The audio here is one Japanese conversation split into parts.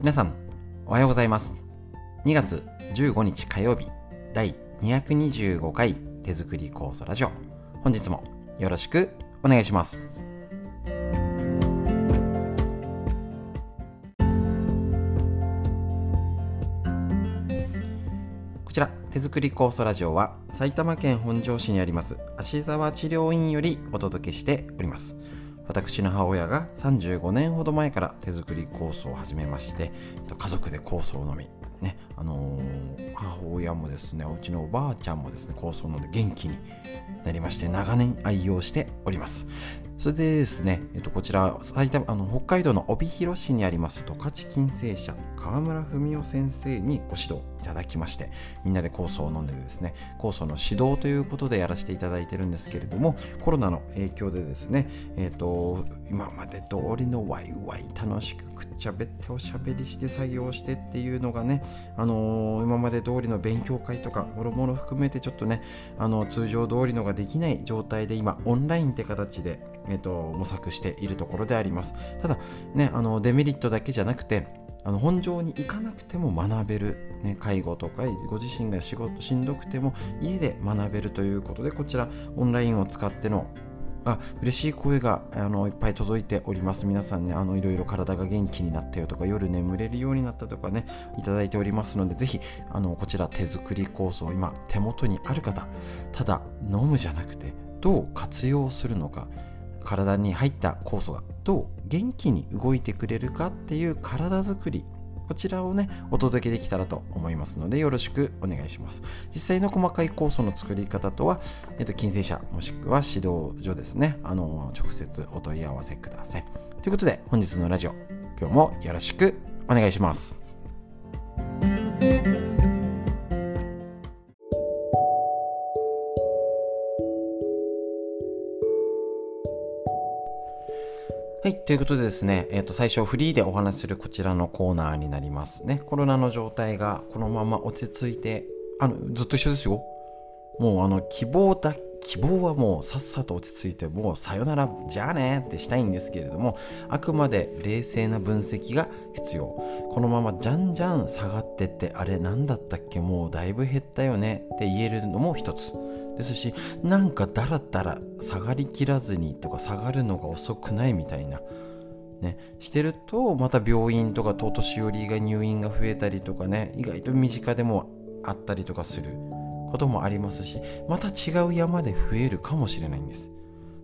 皆さんおはようございます。2月15日火曜日第225回手作り酵素ラジオ。本日もよろしくお願いします。こちら手作り酵素ラジオは埼玉県本庄市にあります芦沢治療院よりお届けしております。私の母親が35年ほど前から手作り酵素を始めまして家族で酵素を飲み。ねあのー、母親もですねうちのおばあちゃんもですね酵素を飲んで元気になりまして長年愛用しております。それでですね、えっと、こちら埼玉あの北海道の帯広市にあります十勝金星社川村文夫先生にご指導いただきましてみんなで酵素を飲んでですね酵素の指導ということでやらせていただいてるんですけれどもコロナの影響でですね、えっと、今まで通りのワイワイ楽しくくっちゃべっておしゃべりして作業してっていうのがね、あのー、今まで通りの勉強会とかもろもろ含めてちょっとねあの通常通りのができない状態で今オンラインって形でえーと、模索しているところであります。ただねあのデメリットだけじゃなくてあの本庄に行かなくても学べる、ね、介護とかご自身が仕事しんどくても家で学べるということでこちらオンラインを使ってのあ嬉しい声があのいっぱい届いております。皆さんねあのいろいろ体が元気になったよとか夜眠れるようになったとかねいただいておりますのでぜひあのこちら手作り酵素今手元にある方ただ飲むじゃなくてどう活用するのか体に入った酵素がどう元気に動いてくれるかっていう体づくりこちらをねお届けできたらと思いますのでよろしくお願いします。実際の細かい酵素の作り方とは、えっと、金星社もしくは指導所ですね。あの直接お問い合わせください。ということで本日のラジオ今日もよろしくお願いします。はい。ということでですね、えっ、ー、と、最初フリーでお話しするこちらのコーナーになりますね。コロナの状態がこのまま落ち着いて、あの、ずっと一緒ですよ。もう、あの、希望だ、希望はもうさっさと落ち着いて、もうさよなら、じゃあねってしたいんですけれども、あくまで冷静な分析が必要。このままじゃんじゃん下がってって、あれ何だったっけもうだいぶ減ったよねって言えるのも一つ。ですしなんかだらだら下がりきらずにとか下がるのが遅くないみたいな。ね、してるとまた病院とかと年寄りが入院が増えたりとかね。意外と身近でもあったりとかする。こともありますしまた違う山で増えるかもしれないんです。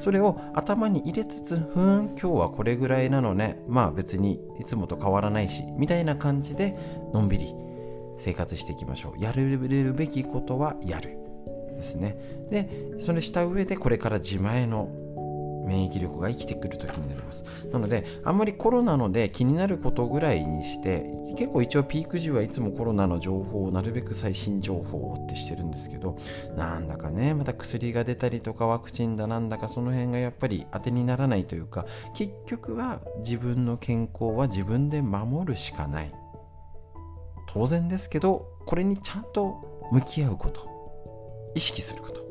それを頭に入れつつふん今日はこれぐらいなのね。まあ別にいつもと変わらないしみたいな感じでのんびり生活していきましょう。やれるべきことはやる。ですね。でそれした上でこれから自前の免疫力が生きてくる時になります。なのであんまりコロナので気になることぐらいにして結構一応ピーク時はいつもコロナの情報をなるべく最新情報をってしてるんですけどなんだかねまた薬が出たりとかワクチンだなんだかその辺がやっぱり当てにならないというか結局は自分の健康は自分で守るしかない。当然ですけどこれにちゃんと向き合うこと。意識すること。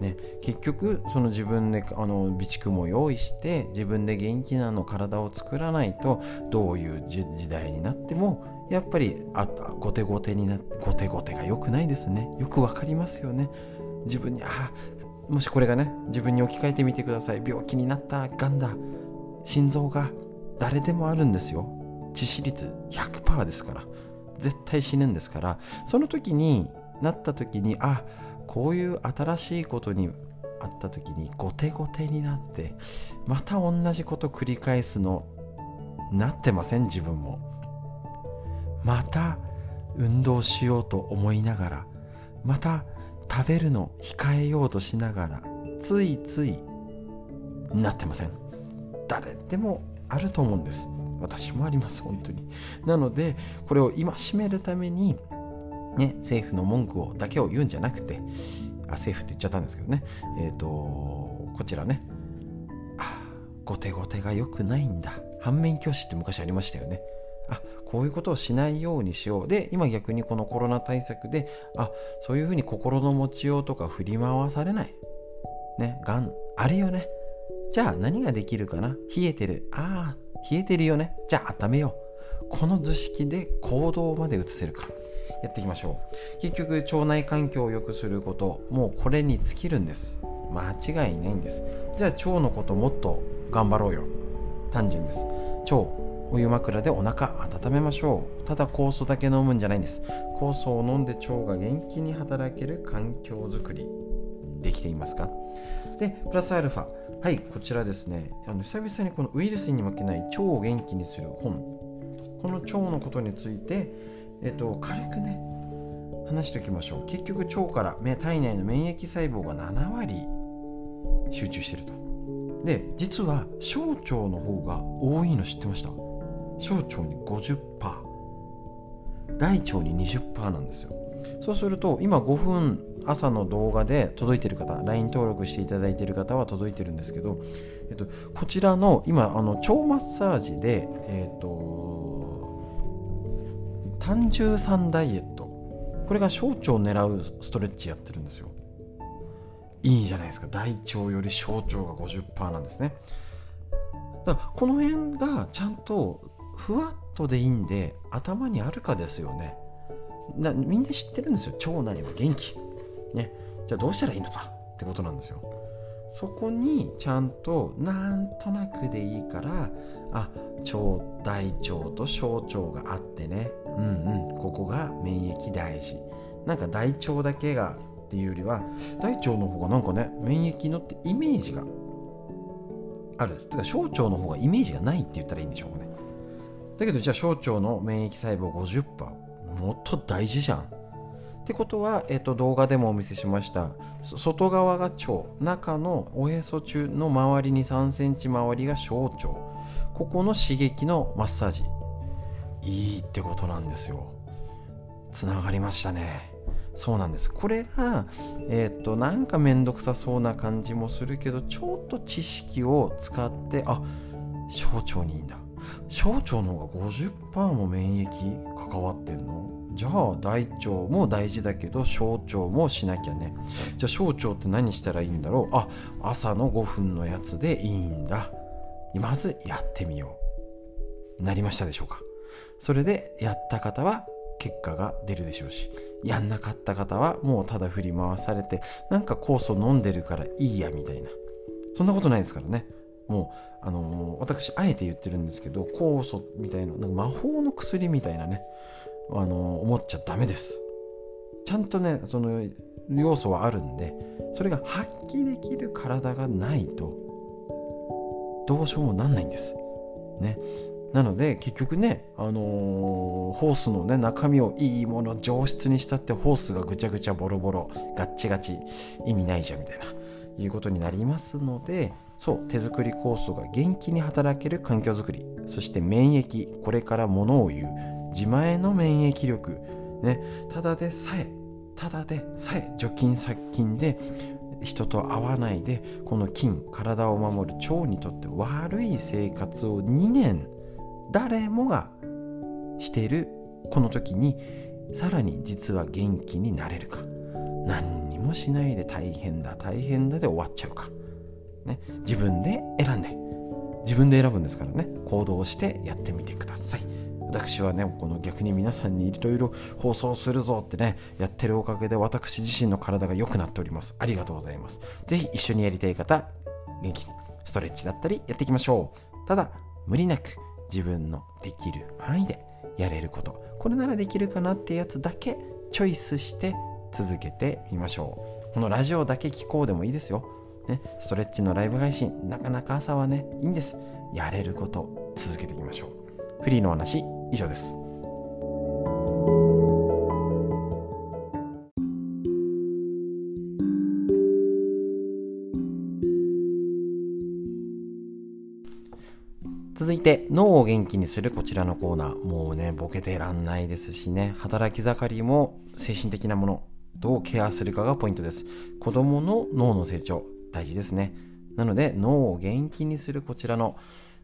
ね、結局その自分であの備蓄も用意して自分で元気なの体を作らないとどういう時代になってもやっぱりあ後手後手になって後手後手が良くないですね。よくわかりますよね。自分にあもしこれがね自分に置き換えてみてください。病気になったがんだ心臓が誰でもあるんですよ。致死率100%ですから。絶対死ぬんですから。その時になった時にあこういう新しいことにあった時に後手後手になってまた同じこと繰り返すのなってません？自分も。また運動しようと思いながらまた食べるの控えようとしながらついついなってません？誰でもあると思うんです。私もあります本当に。なのでこれを今しめるためにね、政府の文句をだけを言うんじゃなくて、あ政府って言っちゃったんですけどね、えっ、ー、と、こちらね、あ、後手後手が良くないんだ。反面教師って昔ありましたよね。あこういうことをしないようにしよう。で、今逆にこのコロナ対策で、あそういうふうに心の持ちようとか振り回されない。ね、がん、あるよね。じゃあ何ができるかな？冷えてる。ああ、冷えてるよね。じゃあ温めよう。この図式で行動まで移せるかやっていきましょう。結局腸内環境を良くすることもうこれに尽きるんです。間違いないんです。じゃあ腸のこともっと頑張ろうよ。単純です。腸お湯枕でお腹温めましょう。ただ酵素だけ飲むんじゃないんです。酵素を飲んで腸が元気に働ける環境づくり。できていますか？でプラスアルファ。はいこちらですね。あの久々にこのウイルスに負けない腸を元気にする本。この腸のことについて、えっと、軽くね話しておきましょう。結局腸から体内の免疫細胞が7割集中してると。で実は小腸の方が多いの知ってました？小腸に50%大腸に20%なんですよ。そうすると今5分朝の動画で届いてる方 LINE 登録していただいてる方は届いてるんですけど、えっと、こちらの今あの腸マッサージで、えっと、単純酸ダイエット。これが小腸を狙うストレッチやってるんですよ。いいじゃないですか。大腸より小腸が50%なんですね。だからこの辺がちゃんとふわっとでいいんで頭にあるかですよね。なみんな知ってるんですよ。腸内は元気。ね。じゃあどうしたらいいのさ？ってことなんですよ。そこにちゃんとなんとなくでいいからあ腸大腸と小腸があってね。うんうん。ここが免疫大事。なんか大腸だけがっていうよりは大腸の方がなんかね免疫のってイメージがある。てか小腸の方がイメージがないって言ったらいいんでしょうかね。だけどじゃあ小腸の免疫細胞50%もっと大事じゃん。ってことは、えっと、動画でもお見せしました。外側が腸。中のおへそ中の周りに3センチ周りが小腸。ここの刺激のマッサージ。いいってことなんですよ。つながりましたね。そうなんです。これがえっ、となんか面倒くさそうな感じもするけどちょっと知識を使ってあ小腸にいいんだ。小腸の方が50%も免疫関わってんの？じゃあ大腸も大事だけど小腸もしなきゃね。じゃあ小腸って何したらいいんだろう？あ朝の5分のやつでいいんだ。まずやってみよう。なりましたでしょうか？それでやった方は結果が出るでしょうしやんなかった方はもうただ振り回されてなんか酵素飲んでるからいいやみたいな。そんなことないですからね。もうあの、私あえて言ってるんですけど酵素みたいななんか魔法の薬みたいなね、あの、思っちゃダメです。ちゃんとねその要素はあるんでそれが発揮できる体がないとどうしようもなんないんです。ね。なので結局ね、あのー、ホースのね中身をいいもの上質にしたってホースがぐちゃぐちゃボロボロガッチガチ意味ないじゃんみたいないうことになりますのでそう手作り酵素が元気に働ける環境づくりそして免疫これからものを言う自前の免疫力ねただでさえただでさえ除菌殺菌で人と会わないでこの菌体を守る腸にとって悪い生活を2年誰もがしているこの時にさらに実は元気になれるか。何にもしないで大変だ大変だで終わっちゃうか、ね、自分で選んで。自分で選ぶんですからね。行動してやってみてください。私はねこの逆に皆さんにいろいろ放送するぞってねやってるおかげで私自身の体が良くなっております。ありがとうございます。是非一緒にやりたい方元気にストレッチだったりやっていきましょう。ただ無理なく自分のできる範囲でやれること。これならできるかなってやつだけチョイスして続けてみましょう。このラジオだけ聞こうでもいいですよ、ね、ストレッチのライブ配信なかなか朝はねいいんです。やれること続けていきましょう。フリーのお話以上です。て脳を元気にするこちらのコーナー。もうねボケてらんないですしね。働き盛りも精神的なものどうケアするかがポイントです。子供の脳の成長大事ですね。なので脳を元気にするこちらの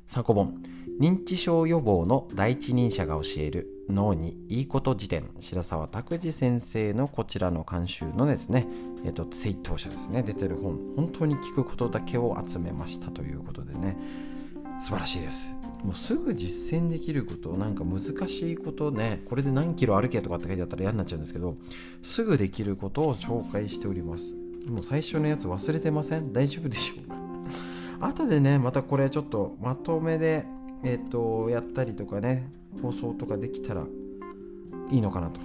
参考本。認知症予防の第一人者が教える脳にいいこと辞典。白沢拓司先生のこちらの監修のですねえっ、と正当者ですね。出てる本。本当に聞くことだけを集めましたということでね。素晴らしいです。もうすぐ実践できることなんか難しいことねこれで何キロ歩けとかって書いてあったら嫌になっちゃうんですけどすぐできることを紹介しております。もう最初のやつ忘れてません？大丈夫でしょうか？後でねまたこれちょっとまとめでえっ、ー、とやったりとかね放送とかできたらいいのかなと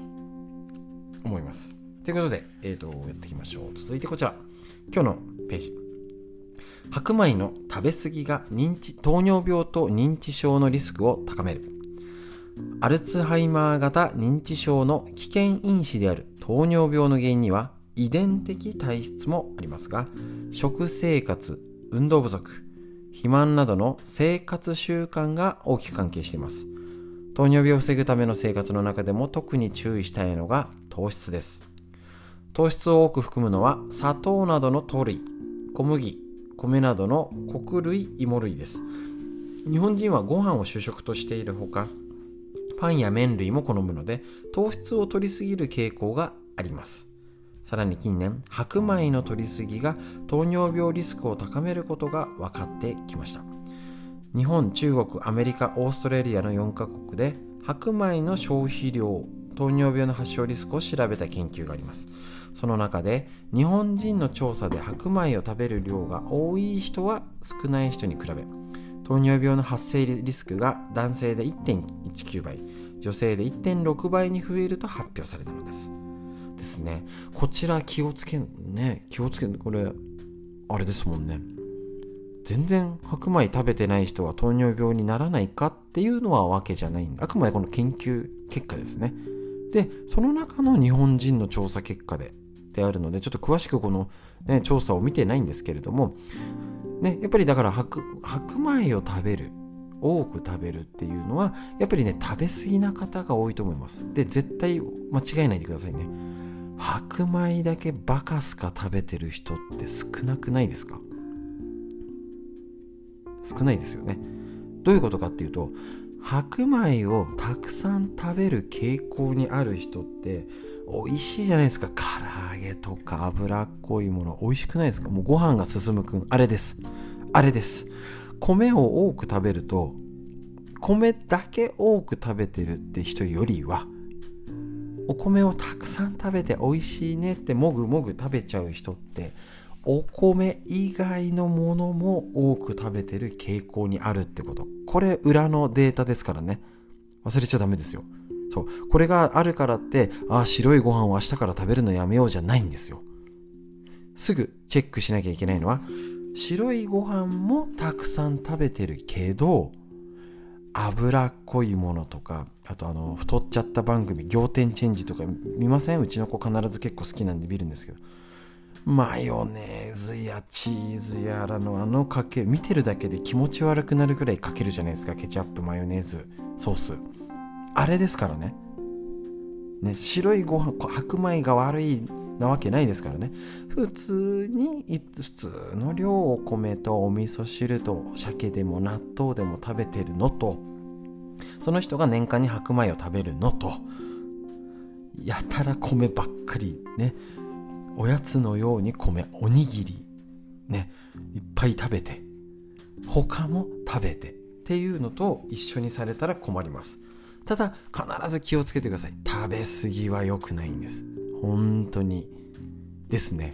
思います。ということで、えー、とやっていきましょう。続いてこちら。今日のページ。白米の食べ過ぎが認知糖尿病と認知症のリスクを高める。アルツハイマー型認知症の危険因子である糖尿病の原因には遺伝的体質もありますが食生活運動不足肥満などの生活習慣が大きく関係しています。糖尿病を防ぐための生活の中でも特に注意したいのが糖質です。糖質を多く含むのは砂糖などの糖類小麦米などの穀類芋類です。日本人はご飯を主食としているほかパンや麺類も好むので糖質を摂りすぎる傾向があります。さらに近年白米の摂りすぎが糖尿病リスクを高めることが分かってきました。日本中国アメリカオーストラリアの4カ国で白米の消費量糖尿病の発症リスクを調べた研究があります。その中で日本人の調査で白米を食べる量が多い人は少ない人に比べ糖尿病の発生リスクが男性で1.19倍女性で1.6倍に増えると発表されたのです。ですね。こちら気をつけね。気をつけこれあれですもんね。全然白米食べてない人は糖尿病にならないかっていうのはわけじゃないあくまでこの研究結果ですね。でその中の日本人の調査結果でであるのでちょっと詳しくこの、ね、調査を見てないんですけれども、ね、やっぱりだから白米を食べる多く食べるっていうのはやっぱりね食べ過ぎな方が多いと思います。で絶対間違えないでくださいね。白米だけバカすか食べてる人って少なくないですか？少ないですよね。どういうことかっていうと白米をたくさん食べる傾向にある人って美味しいじゃないですか。唐揚げとか脂っこいもの。美味しくないですか。もうご飯が進むくんあれです。あれです。米を多く食べると米だけ多く食べてるって人よりはお米をたくさん食べて美味しいねってもぐもぐ食べちゃう人ってお米以外のものも多く食べてる傾向にあるってこと。これ裏のデータですからね。忘れちゃダメですよ。そう。これがあるからってああ白いご飯を明日から食べるのやめようじゃないんですよ。すぐチェックしなきゃいけないのは白いご飯もたくさん食べてるけど脂っこいものとかあとあの太っちゃった番組仰天チェンジとか見ません？うちの子必ず結構好きなんで見るんですけど。マヨネーズやチーズやらのあのかけ見てるだけで気持ち悪くなるぐらいかけるじゃないですか。ケチャップマヨネーズソース。あれですからね。ね白いご飯白米が悪いなわけないですからね。普通に普通の量お米とお味噌汁と鮭でも納豆でも食べてるのと。その人が年間に白米を食べるのと。やたら米ばっかりね。おやつのように米おにぎりねいっぱい食べて他も食べてっていうのと一緒にされたら困ります。ただ必ず気をつけてください。食べ過ぎは良くないんです。本当に。ですね。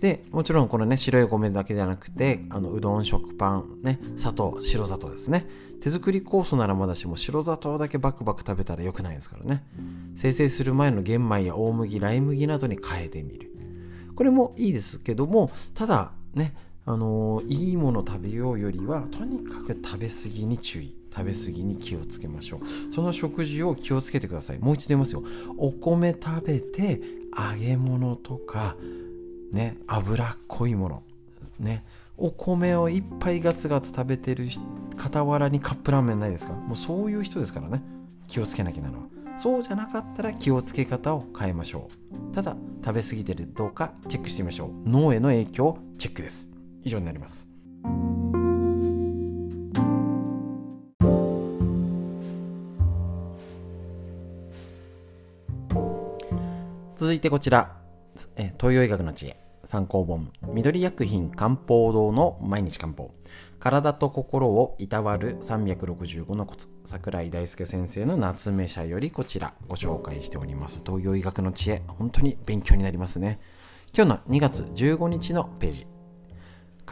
でもちろんこのね白い米だけじゃなくてあのうどん食パンね砂糖白砂糖ですね。手作り酵素ならまだしも白砂糖だけバクバク食べたら良くないですからね。生成する前の玄米や大麦ライ麦などに変えてみる。これもいいですけどもただねあの、いいもの食べようよりはとにかく食べ過ぎに注意。食べ過ぎに気をつけましょう。その食事を気をつけてください。もう一度言いますよ。お米食べて揚げ物とかね脂っこいものね。お米をいっぱいガツガツ食べてる傍らにカップラーメンないですか？もうそういう人ですからね。気をつけなきゃなのは。そうじゃなかったら気をつけ方を変えましょう。ただ食べ過ぎてるどうかチェックしてみましょう。脳への影響チェックです。以上になります。続いてこちら、え東洋医学の知恵。参考本。緑薬品漢方堂の毎日漢方。体と心をいたわる365のコツ。桜井大輔先生の夏目社よりこちら。ご紹介しております。東洋医学の知恵。本当に勉強になりますね。今日の2月15日のページ。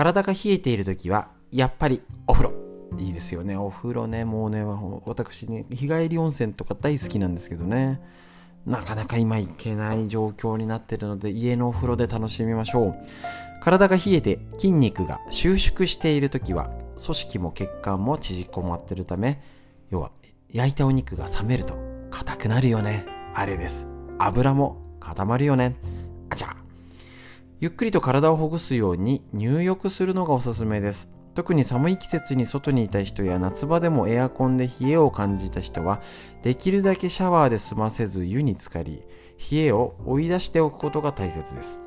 体が冷えている時はやっぱりお風呂。いいですよね。お風呂ね。もうね私ね日帰り温泉とか大好きなんですけどね。なかなか今行けない状況になってるので家のお風呂で楽しみましょう。体が冷えて筋肉が収縮している時は組織も血管も縮こまってるため要は焼いたお肉が冷めると硬くなるよね。あれです。油も固まるよね。あちゃゆっくりと体をほぐすように入浴するのがおすすめです。特に寒い季節に外にいた人や夏場でもエアコンで冷えを感じた人はできるだけシャワーで済ませず湯に浸かり冷えを追い出しておくことが大切です。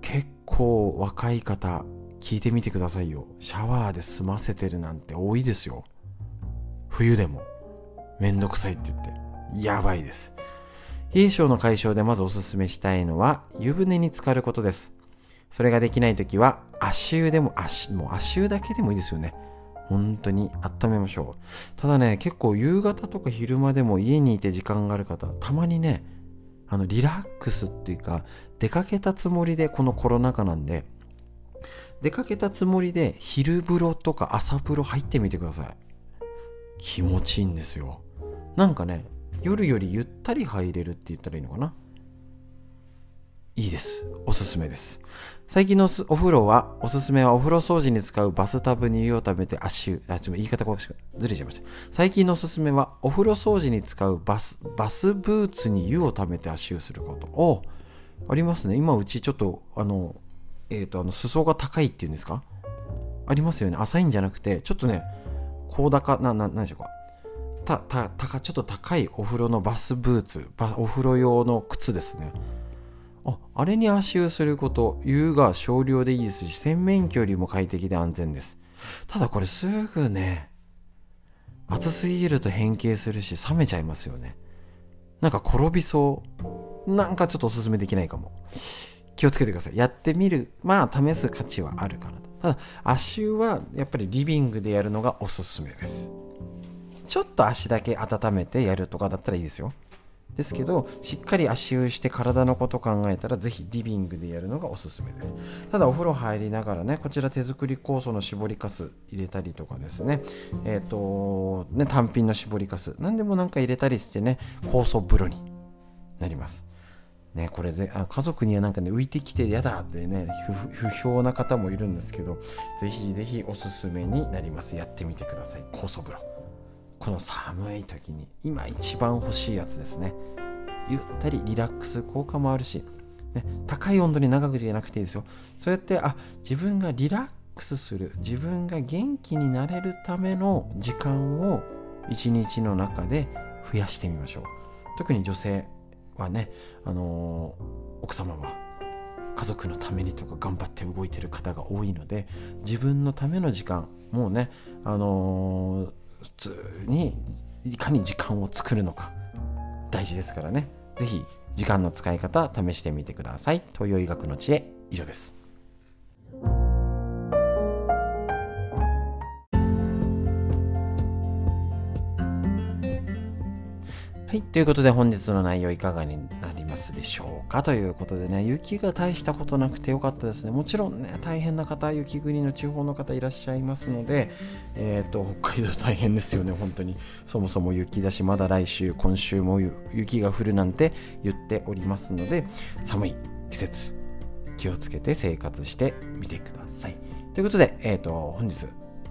結構若い方聞いてみてくださいよ。シャワーで済ませてるなんて多いですよ。冬でも。めんどくさいって言って。やばいです。冷え性の解消でまずおすすめしたいのは湯船に浸かることです。それができない時は足湯でも足もう足湯だけでもいいですよね。本当に温めましょう。ただね結構夕方とか昼間でも家にいて時間がある方たまにねあのリラックスっていうか出かけたつもりでこのコロナ禍なんで出かけたつもりで昼風呂とか朝風呂入ってみてください。気持ちいいんですよ。なんかね夜よりゆったり入れるって言ったらいいのかな？いいです。おすすめです。最近のお風呂は、おすすめはお風呂掃除に使うバスタブに湯をためて足湯。あ、ちょっと言い方がずれちゃいました。最近のおすすめは、お風呂掃除に使うバス、バスブーツに湯をためて足湯すること。おありますね。今うちちょっと、あの、えっ、ー、と、あの、裾が高いっていうんですか？ありますよね。浅いんじゃなくて、ちょっとね、高高、な、な、なんでしょうか？た、た、たちょっと高いお風呂のバスブーツ、お風呂用の靴ですね。ああれに足湯すること湯が少量でいいですし洗面器よりも快適で安全です。ただこれすぐね暑すぎると変形するし冷めちゃいますよね。なんか転びそう。なんかちょっとおすすめできないかも。気をつけてください。やってみる。まあ試す価値はあるかなとただ足湯はやっぱりリビングでやるのがおすすめです。ちょっと足だけ温めてやるとかだったらいいですよ。ですけどしっかり足湯して体のこと考えたらぜひリビングでやるのがおすすめです。ただお風呂入りながらねこちら手作り酵素の絞りかす入れたりとかですね。えっ、ー、とね単品の絞りかす。何でもなんか入れたりしてね酵素風呂になります。ね、これぜあ家族にはなんかね浮いてきて嫌だってね不評な方もいるんですけどぜひぜひおすすめになります。やってみてください。酵素風呂。この寒い時に今一番欲しいやつですね。ゆったりリラックス効果もあるし、ね、高い温度に長くじゃなくていいですよ。そうやってあ自分がリラックスする自分が元気になれるための時間を一日の中で増やしてみましょう。特に女性はね、あのー、奥様は家族のためにとか頑張って動いてる方が多いので自分のための時間もうね、あのー普通にいかに時間を作るのか大事ですからね。是非時間の使い方試してみてください。東洋医学の知恵以上です。はい。ということで本日の内容いかがになりますでしょうかということでね、雪が大したことなくてよかったですね。もちろんね、大変な方、雪国の地方の方いらっしゃいますので、えっ、ー、と、北海道大変ですよね、本当に。そもそも雪だし、まだ来週、今週も雪が降るなんて言っておりますので、寒い季節、気をつけて生活してみてください。ということで、えっ、ー、と、本日、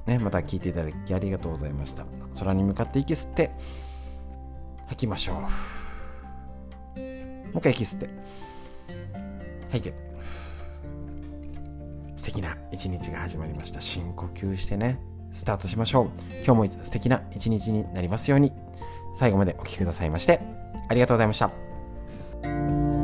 ね、また聞いていただきありがとうございました。空に向かって息吸って、吐きましょう。もう一回息吸って。はいけ。素敵な一日が始まりました。深呼吸してね、スタートしましょう。今日も素敵な一日になりますように。最後までお聴きくださいまして、ありがとうございました。